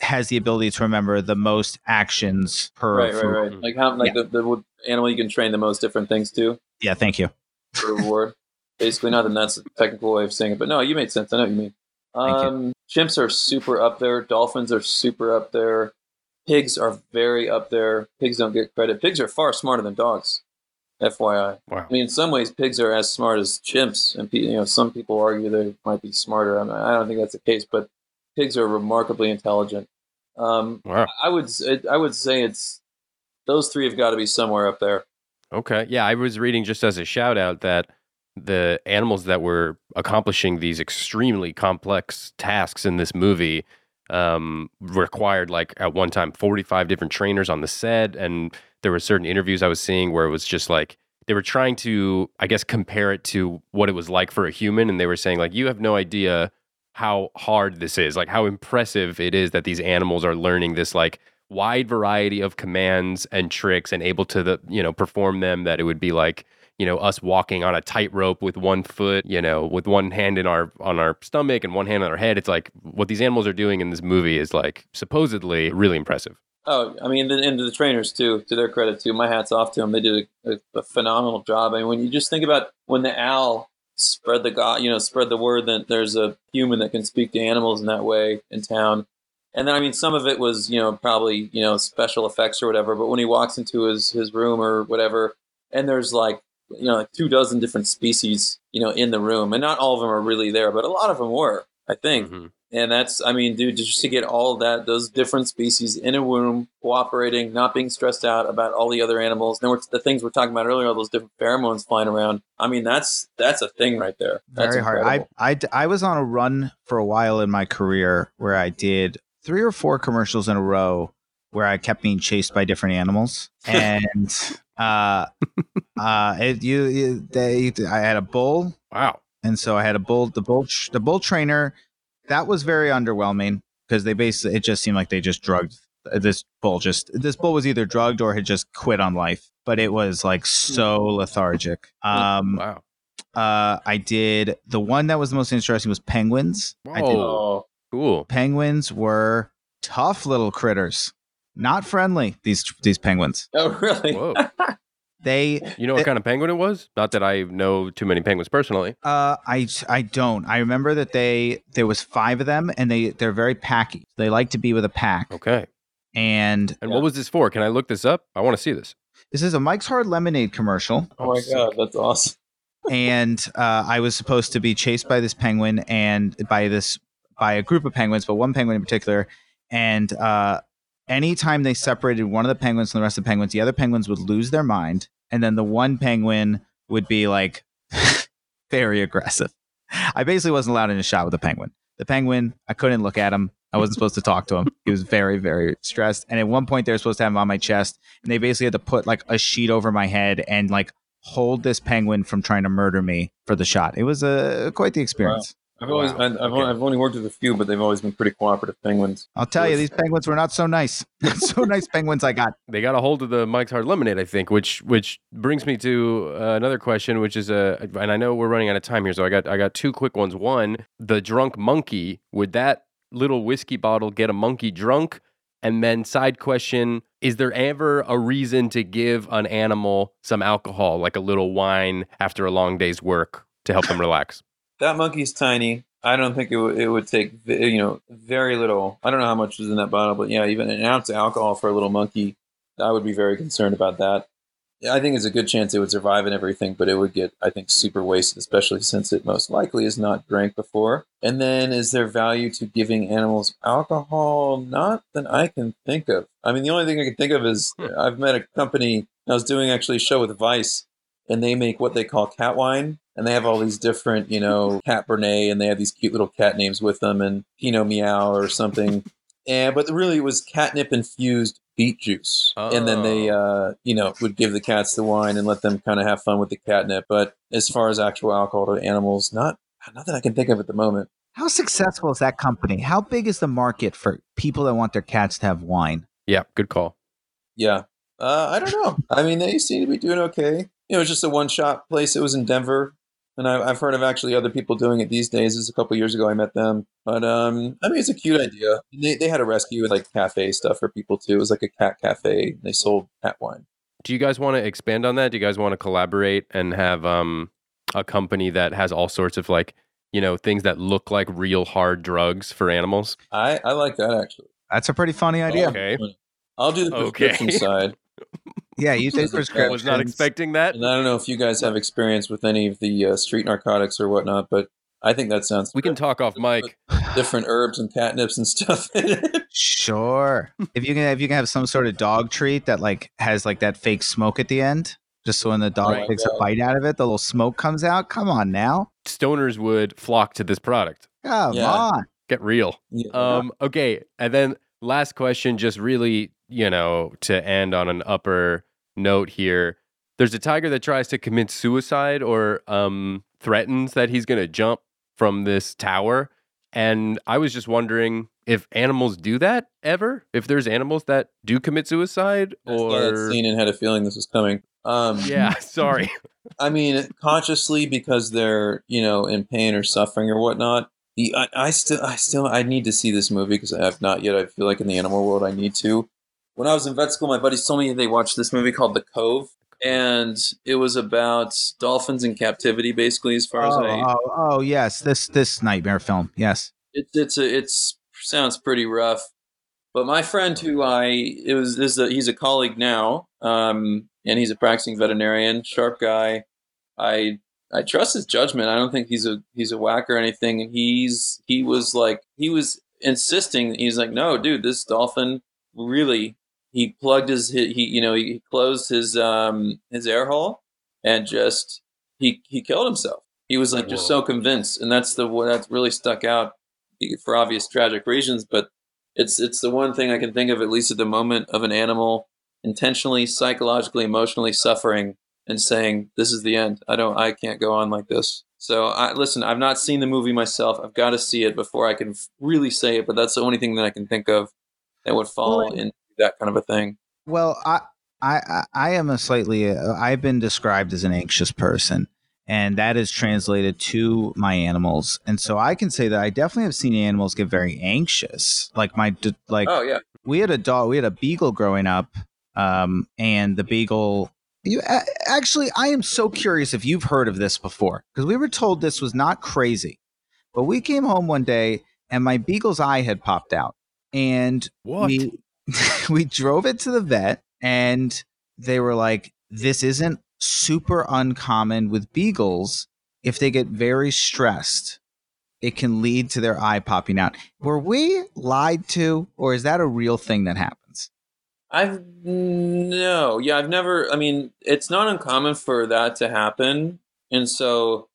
has the ability to remember the most actions per? Right, right, right. Like how like the, the animal you can train the most different things to Yeah, thank you. for reward. *laughs* Basically, not that that's a technical way of saying it, but no, you made sense. I know what you mean. You. Um, chimps are super up there. Dolphins are super up there. Pigs are very up there. Pigs don't get credit. Pigs are far smarter than dogs. FYI. wow I mean, in some ways, pigs are as smart as chimps, and you know, some people argue they might be smarter. I, mean, I don't think that's the case, but pigs are remarkably intelligent. Um, wow I would, I would say it's those three have got to be somewhere up there. Okay. Yeah, I was reading just as a shout out that the animals that were accomplishing these extremely complex tasks in this movie um, required, like, at one time, 45 different trainers on the set. And there were certain interviews I was seeing where it was just like, they were trying to, I guess, compare it to what it was like for a human. And they were saying, like, you have no idea how hard this is, like, how impressive it is that these animals are learning this, like, wide variety of commands and tricks and able to the you know perform them that it would be like you know us walking on a tightrope with one foot you know with one hand in our on our stomach and one hand on our head it's like what these animals are doing in this movie is like supposedly really impressive Oh, I mean, and the trainers too. To their credit too, my hats off to them. They did a, a, a phenomenal job. I mean, when you just think about when the owl spread the god, you know, spread the word that there's a human that can speak to animals in that way in town. And then, I mean, some of it was, you know, probably, you know, special effects or whatever. But when he walks into his, his room or whatever, and there's like, you know, like two dozen different species, you know, in the room, and not all of them are really there, but a lot of them were, I think Mhm. And that's, I mean, dude, just to get all of that, those different species in a room, cooperating, not being stressed out about all the other animals. And then we're, the things we're talking about earlier, all those different pheromones flying around. I mean, that's that's a thing right there. That's Very hard. I, I i was on a run for a while in my career where I did three or four commercials in a row where I kept being chased by different animals. And *laughs* uh, uh, it, you, you, they, I had a bull, Wow. and so I had a bull. The bull, the bull trainer, that was very underwhelming because they basically it just seemed like they just drugged this bull. Just this bull was either drugged or had just quit on life. But it was like so lethargic. Um, Wow. uh, I did the one that was the most interesting was penguins. I did Oh, Cool. penguins were tough little critters, not friendly. These these penguins. oh, really? Whoa. *laughs* They You know what kind of penguin it was? Not that I know too many penguins personally. Uh, I I don't. I remember that they there was five of them, and they they're very packy. They like to be with a pack. Okay. And And Yeah. what was this for? Can I look this up? I want to see this. this is a Mike's Hard Lemonade commercial, Oh my sick. god, that's awesome. and uh, I was supposed to be chased by this penguin and by this by a group of penguins, but one penguin in particular. And uh, anytime they separated one of the penguins from the rest of the penguins, the other penguins would lose their mind, and then the one penguin would be like *laughs* very aggressive. I basically wasn't allowed in a shot with the penguin. The penguin, I couldn't look at him. I wasn't supposed to talk to him. He was very, very stressed. And at one point, they were supposed to have him on my chest, and they basically had to put like a sheet over my head and like hold this penguin from trying to murder me for the shot. It was uh, quite the experience. I've always, Wow. I've, I've, Okay. only, I've only worked with a few, but they've always been pretty cooperative penguins. I'll tell you, these penguins were not so nice. *laughs* so *laughs* nice penguins I got. They got a hold of the Mike's Hard Lemonade, I think, which which brings me to uh, another question, which is uh, and I know we're running out of time here, so I got I got two quick ones. One, the drunk monkey. Would that little whiskey bottle get a monkey drunk? And then side question, is there ever a reason to give an animal some alcohol, like a little wine after a long day's work to help them relax? That monkey's tiny. I don't think it would it would take you know very little. I don't know how much was in that bottle, but yeah, even an ounce of alcohol for a little monkey, I would be very concerned about that. I think it's a good chance it would survive and everything, but it would get I think super wasted, especially since it most likely is not drank before. And then is there value to giving animals alcohol? Not that I can think of. I mean, the only thing I can think of is Hmm. I've met a company. I was doing actually a show with Vice, and they make what they call cat wine and they have all these different you know cat Bernet, and they have these cute little cat names with them and pinot meow or something. And but really it was catnip infused beet juice. And then they uh you know would give the cats the wine and let them kind of have fun with the catnip. But as far as actual alcohol to animals not not that i can think of at the moment. How successful is that company? How big is the market for people that want their cats to have wine? Yeah, good call. yeah. Uh i don't know. I mean they seem to be doing okay. You know it's just a one shop place. It was in denver and I, I've heard of actually other people doing it these days. This is a couple years ago I met them, but um, I mean it's a cute idea. They, they had a rescue with like cafe stuff for people too. It was like a cat cafe. They sold cat wine. Do you guys want to expand on that? Do you guys want to collaborate and have um, a company that has all sorts of like, you know, things that look like real hard drugs for animals? I I like that actually. That's a pretty funny idea. Okay. I'll do the Okay. prescription side. Yeah, you take I was prescriptions. I was not expecting that. And I don't know if you guys have experience with any of the uh, street narcotics or whatnot, but I think that sounds. We can talk off mic. different herbs and catnips and stuff. in *laughs* it. Sure. if you can, if you can have some sort of dog treat that like has like that fake smoke at the end, just so when the dog Right. takes a bite out of it, the little smoke comes out. Come on now, Stoners would flock to this product. come Yeah. on. Get real. Yeah. Um, okay. And then last question, just really, you know, to end on an upper note here. There's a tiger that tries to commit suicide or um, threatens that he's going to jump from this tower. And I was just wondering if animals do that ever? If there's animals that do commit suicide I saw that or. scene and had a feeling this was coming. Um, Yeah, *laughs* sorry. I mean, consciously because they're you know in pain or suffering or whatnot. The I, I still I still I need to see this movie because I have not yet. I feel like in the animal world I need to. When I was in vet school, my buddies told me they watched this movie called The Cove, and it was about dolphins in captivity, basically. As far as Oh, I, oh, oh, yes, this this nightmare film. Yes. it's it's a it's sounds pretty rough. But my friend, who I it was this is a, he's a colleague now, um, and he's a practicing veterinarian, sharp guy. I I trust his judgment. I don't think he's a he's a whack or anything. And he's he was like he was insisting. He's like, no, dude, this dolphin really. He plugged his he, he you know he closed his um his air hole and just he he killed himself. He was like just so convinced, and that's the what that's really stuck out for obvious tragic reasons. But it's it's the one thing I can think of at least at the moment of an animal intentionally, psychologically, emotionally suffering and saying, "This is the end. I don't. I can't go on like this." So, I listen. I've not seen the movie myself. I've got to see it before I can really say it. But that's the only thing that I can think of that would fall Well, into that kind of a thing. Well, I, I, I- I am a slightly. Uh, I've been described as an anxious person, and that is translated to my animals. And so I can say that I definitely have seen animals get very anxious. Like my, like Oh yeah, we had a dog. We had a beagle growing up, um, and the beagle. You actually, I am so curious if you've heard of this before because we were told this was not crazy, but we came home one day and my beagle's eye had popped out, and What? we *laughs* we drove it to the vet, and they were like, "This isn't super uncommon with beagles. If they get very stressed, it can lead to their eye popping out." Were we lied to, or is that a real thing that happens? I've no, yeah, I've never. I mean, it's not uncommon for that to happen, and so,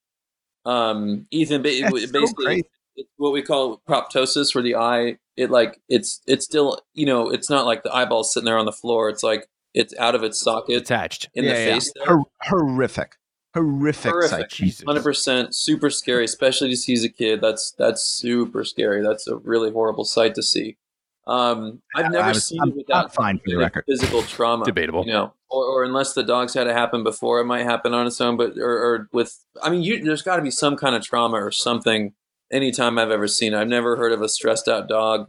um, Ethan, ba- so basically, crazy. what we call proptosis, where the eye, it like it's it's still, you know, it's not like the eyeball's sitting there on the floor. It's like it's out of its socket Attached. in Yeah, the yeah. face. There. Hor- horrific, horrific, Horrific. sight. Jesus. Hundred percent, super scary, especially to see as a kid. That's that's super scary. That's a really horrible sight to see. Um, I've never was- seen I'm- it without I'm fine for the record. physical trauma. Debatable. you know, or, or unless the dogs had it happen before, it might happen on its own. But or, or with, I mean, you, there's got to be some kind of trauma or something. Anytime I've ever seen I've never heard of a stressed out dog,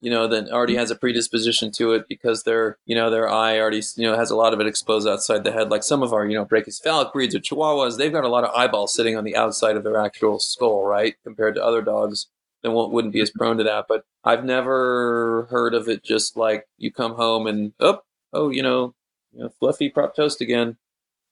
you know, that already has a predisposition to it because their, you know, their eye already, you know, has a lot of it exposed outside the head. Like some of our, you know, brachycephalic breeds or Chihuahuas, they've got a lot of eyeballs sitting on the outside of their actual skull, right, compared to other dogs that won't, wouldn't be as prone to that. But I've never heard of it just like you come home and oh, oh, you know, you know, fluffy prop toast again.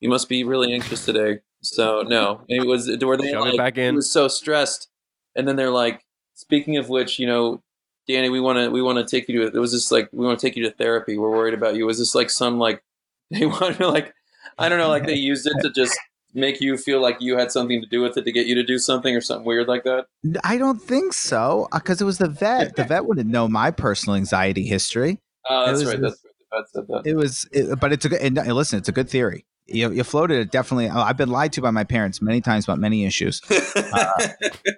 You must be really anxious today. So no, it was were they Shove it like, back in. He was so stressed, and then they're like, speaking of which, you know, Danny, we want to we want to take you to. It was just like we want to take you to therapy. We're worried about you. Was this like some like *laughs* they wanted to like I don't know like they used it to just make you feel like you had something to do with it to get you to do something or something weird like that? I don't think so, because it was the vet. The vet wouldn't know my personal anxiety history. Oh, that's right. That's right. The vet said that. It was, it, but it's a good. And uh, listen, it's a good theory. You, you floated it definitely. oh, I've been lied to by my parents many times about many issues *laughs*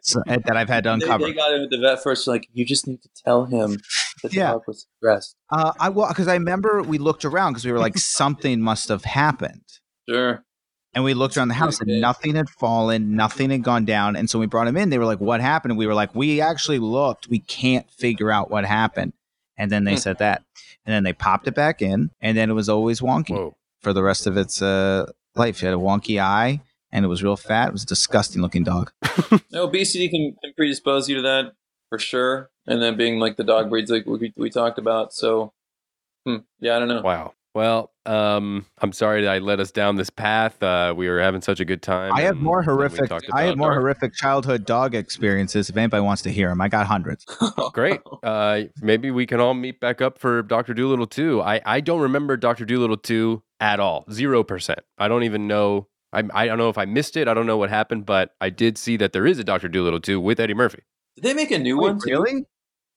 so, that I've had to they, uncover. they got him at the vet first. Like you just need to tell him the Yeah. dog was stressed. Uh, I well, because I remember we looked around because we were like something must have happened, Sure. and we looked around the house and nothing had fallen, nothing had gone down, and so we brought him in. They were like, "What happened?" And we were like, "We actually looked. We can't figure out what happened." And then they Hmm. said that, and then they popped it back in, and then it was always wonky Whoa. For the rest of its uh, life. It had a wonky eye, and it was real fat. It was a disgusting looking dog. *laughs* No, obesity can, can predispose you to that for sure. And then being like the dog breeds like we, we talked about. So, hmm, yeah, I don't know. Wow. Well, um, I'm sorry that I led us down this path. Uh, we were having such a good time. I have more horrific. I have more our- horrific childhood dog experiences. If anybody wants to hear them, I got hundreds. *laughs* Great. *laughs* Uh, maybe we can all meet back up for Doctor Dolittle two. I I don't remember Doctor Dolittle two at all. Zero percent. I don't even know. I I don't know if I missed it. I don't know what happened, but I did see that there is a Doctor Dolittle two with Eddie Murphy. Did they make a new one? too? really?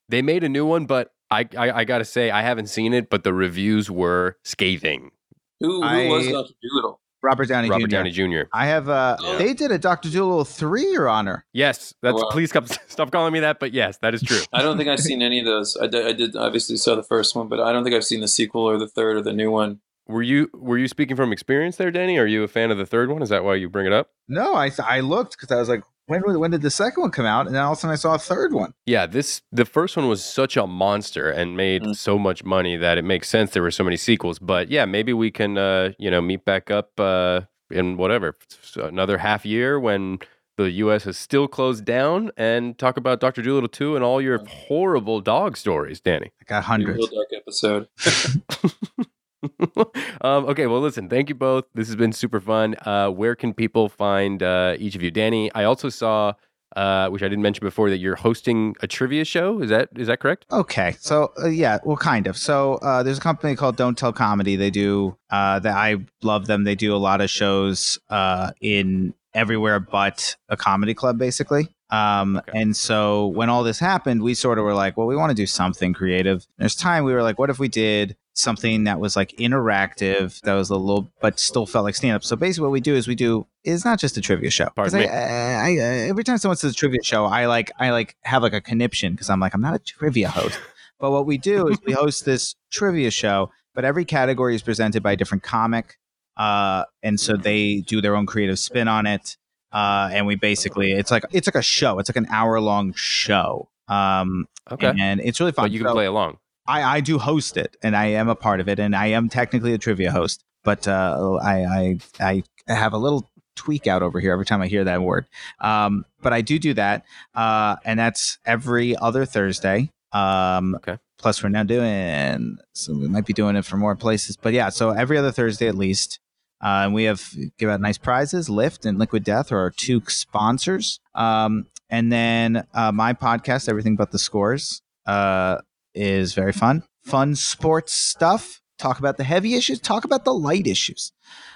They made a new one, but I I, I gotta say I haven't seen it. But the reviews were scathing. Who, who I- was Dr. Dolittle? Robert Downey Robert Jr. Downey Jr. I have. Uh, Yeah. They did a Doctor Dolittle three, Your Honor. Yes, that's Wow. please stop, *laughs* stop calling me that. But yes, that is true. I don't think I've seen any of those. I did, I did obviously saw the first one, but I don't think I've seen the sequel or the third or the new one. Were you were you speaking from experience there, Danny? Are you a fan of the third one? Is that why you bring it up? No, I I looked because I was like, when when did the second one come out? And then all of a sudden I saw a third one. Yeah, this the first one was such a monster and made Mm. so much money that it makes sense there were so many sequels. But yeah, maybe we can uh, you know meet back up uh, in whatever another half year when the U.S. has still closed down and talk about Doctor Dolittle two and all your horrible dog stories, Danny. I got a hundreds. real dark episode. *laughs* *laughs* *laughs* um, okay, well, listen, thank you both. This has been super fun. Uh, where can people find uh, each of you? Danny, I also saw, uh, which I didn't mention before, that you're hosting a trivia show. Is that is that correct? Okay, so uh, yeah, well, kind of. So uh, there's a company called Don't Tell Comedy. They do uh, that. I love them. They do a lot of shows uh, in everywhere but a comedy club, basically. Um, Okay. And so when all this happened, we sort of were like, well, we want to do something creative. There's time we were like, what if we did something that was like interactive, that was a little, but still felt like stand up. So basically, what we do is we do is not just a trivia show. 'Cause Pardon I? I, I, every time someone says trivia show, I like, I like have like a conniption because I'm like, I'm not a trivia host. But what we do is we host this trivia show, but every category is presented by a different comic. Uh, and so they do their own creative spin on it. Uh, and we basically, it's like, it's like a show. It's like an hour long show. Um, Okay. and it's really fun. But you can So play along. I, I do host it and I am a part of it and I am technically a trivia host, but, uh, I, I, I have a little tweak out over here every time I hear that word. Um, but I do do that. Uh, and that's every other Thursday. Um, Okay. Plus, we're now doing, so we might be doing it for more places. But yeah, so every other Thursday at least. Uh, and we have give out nice prizes. Lyft and Liquid Death are our two sponsors. Um, and then uh, my podcast, Everything But the Scores, uh, is very fun. Fun sports stuff. Talk about the heavy issues. Talk about the light issues.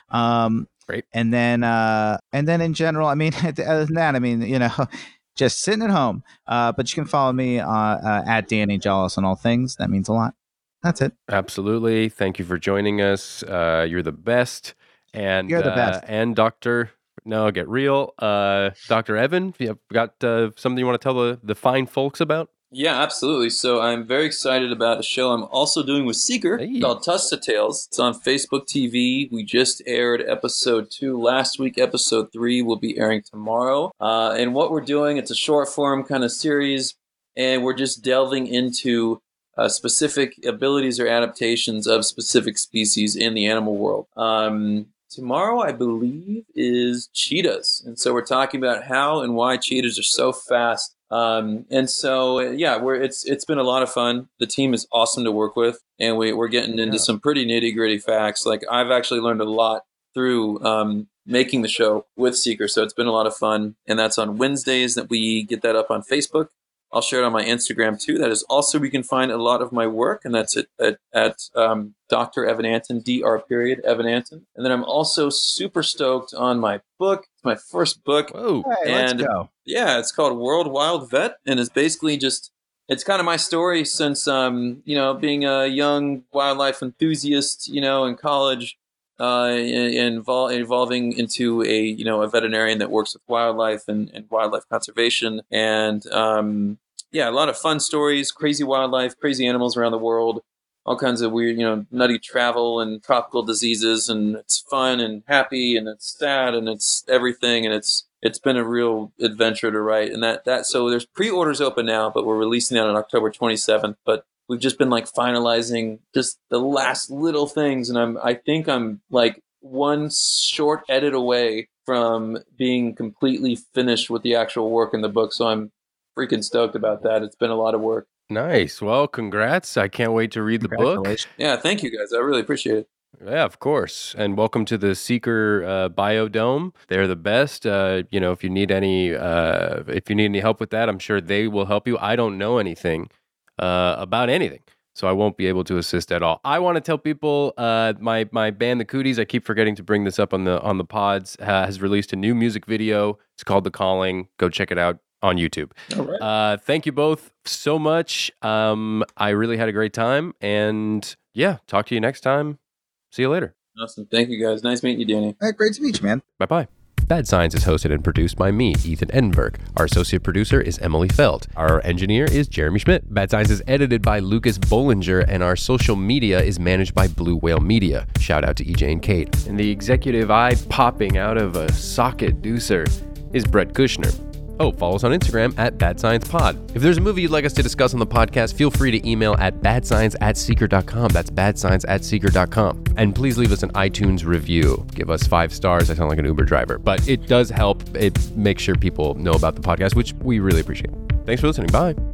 Um, Great. And then, uh, and then in general, I mean, *laughs* other than that, I mean, you know, *laughs* just sitting at home. Uh, but you can follow me uh, uh, at Danny Jolles on all things. That means a lot. That's it. Absolutely. Thank you for joining us. Uh, you're the best. And You're the uh, best. And Doctor, no, get real. Uh, Doctor Evan, you got uh, something you want to tell the, the fine folks about? Yeah, absolutely. So I'm very excited about a show I'm also doing with Seeker Hey. called Tusta Tales. It's on Facebook TV. We just aired episode two last week. Episode three will be airing tomorrow. Uh, and what we're doing, it's a short form kind of series, and we're just delving into uh, specific abilities or adaptations of specific species in the animal world. Um, tomorrow, I believe, is cheetahs. And so we're talking about how and why cheetahs are so fast. Um, and so, yeah, we're, it's it's been a lot of fun. The team is awesome to work with, and we, we're getting into Yeah. some pretty nitty gritty facts. Like I've actually learned a lot through um, making the show with Seeker, so it's been a lot of fun. And that's on Wednesdays that we get that up on Facebook. I'll share it on my Instagram too. That is also we can find a lot of my work, and that's at at, at um, Dr. Evan Antin, Dr. Period Evan Antin. And then I'm also super stoked on my book. It's my first book. Whoa. Hey, And- let's. Yeah, it's called World Wild Vet, and it's basically just it's kind of my story since um you know being a young wildlife enthusiast you know in college uh invol- evolving into a you know a veterinarian that works with wildlife and, and wildlife conservation and um yeah a lot of fun stories crazy wildlife crazy animals around the world all kinds of weird you know nutty travel and tropical diseases and it's fun and happy and it's sad and it's everything and it's it's been a real adventure to write. And that that so there's pre-orders open now but we're releasing that on october 27th but we've just been like finalizing just the last little things and i'm i think i'm like one short edit away from being completely finished with the actual work in the book so i'm freaking stoked about that. It's been a lot of work Nice. Well, congrats. I can't wait to read the book. Yeah thank you guys i really appreciate it Yeah, of course. And welcome to the Seeker uh, Biodome. They're the best. Uh, you know, if you need any, uh, if you need any help with that, I'm sure they will help you. I don't know anything uh, about anything, so I won't be able to assist at all. I want to tell people, uh, my my band, the Cooties. I keep forgetting to bring this up on the on the pods. Uh, has released a new music video. It's called The Calling. Go check it out on YouTube. all right Uh, thank you both so much. Um, I really had a great time, and yeah, talk to you next time. See you later. awesome thank you guys nice meeting you danny Hey, great you, man. Bye bye. Bad Science is hosted and produced by me, Ethan Edenberg. Our associate producer is Emily Feld. Our engineer is Jeremy Schmidt. Bad Science is edited by Lucas Bollinger, and our social media is managed by Blue Whale Media. Shout out to EJ and Kate. And the executive eye popping out of a socket deucer is Brett Kushner. Oh, follow us on Instagram at Bad Science Pod. If there's a movie you'd like us to discuss on the podcast, feel free to email at badscience at seeker.com. That's badscience at seeker.com. And please leave us an iTunes review. Give us five stars. I sound like an Uber driver, but it does help. It makes sure people know about the podcast, which we really appreciate. Thanks for listening. Bye.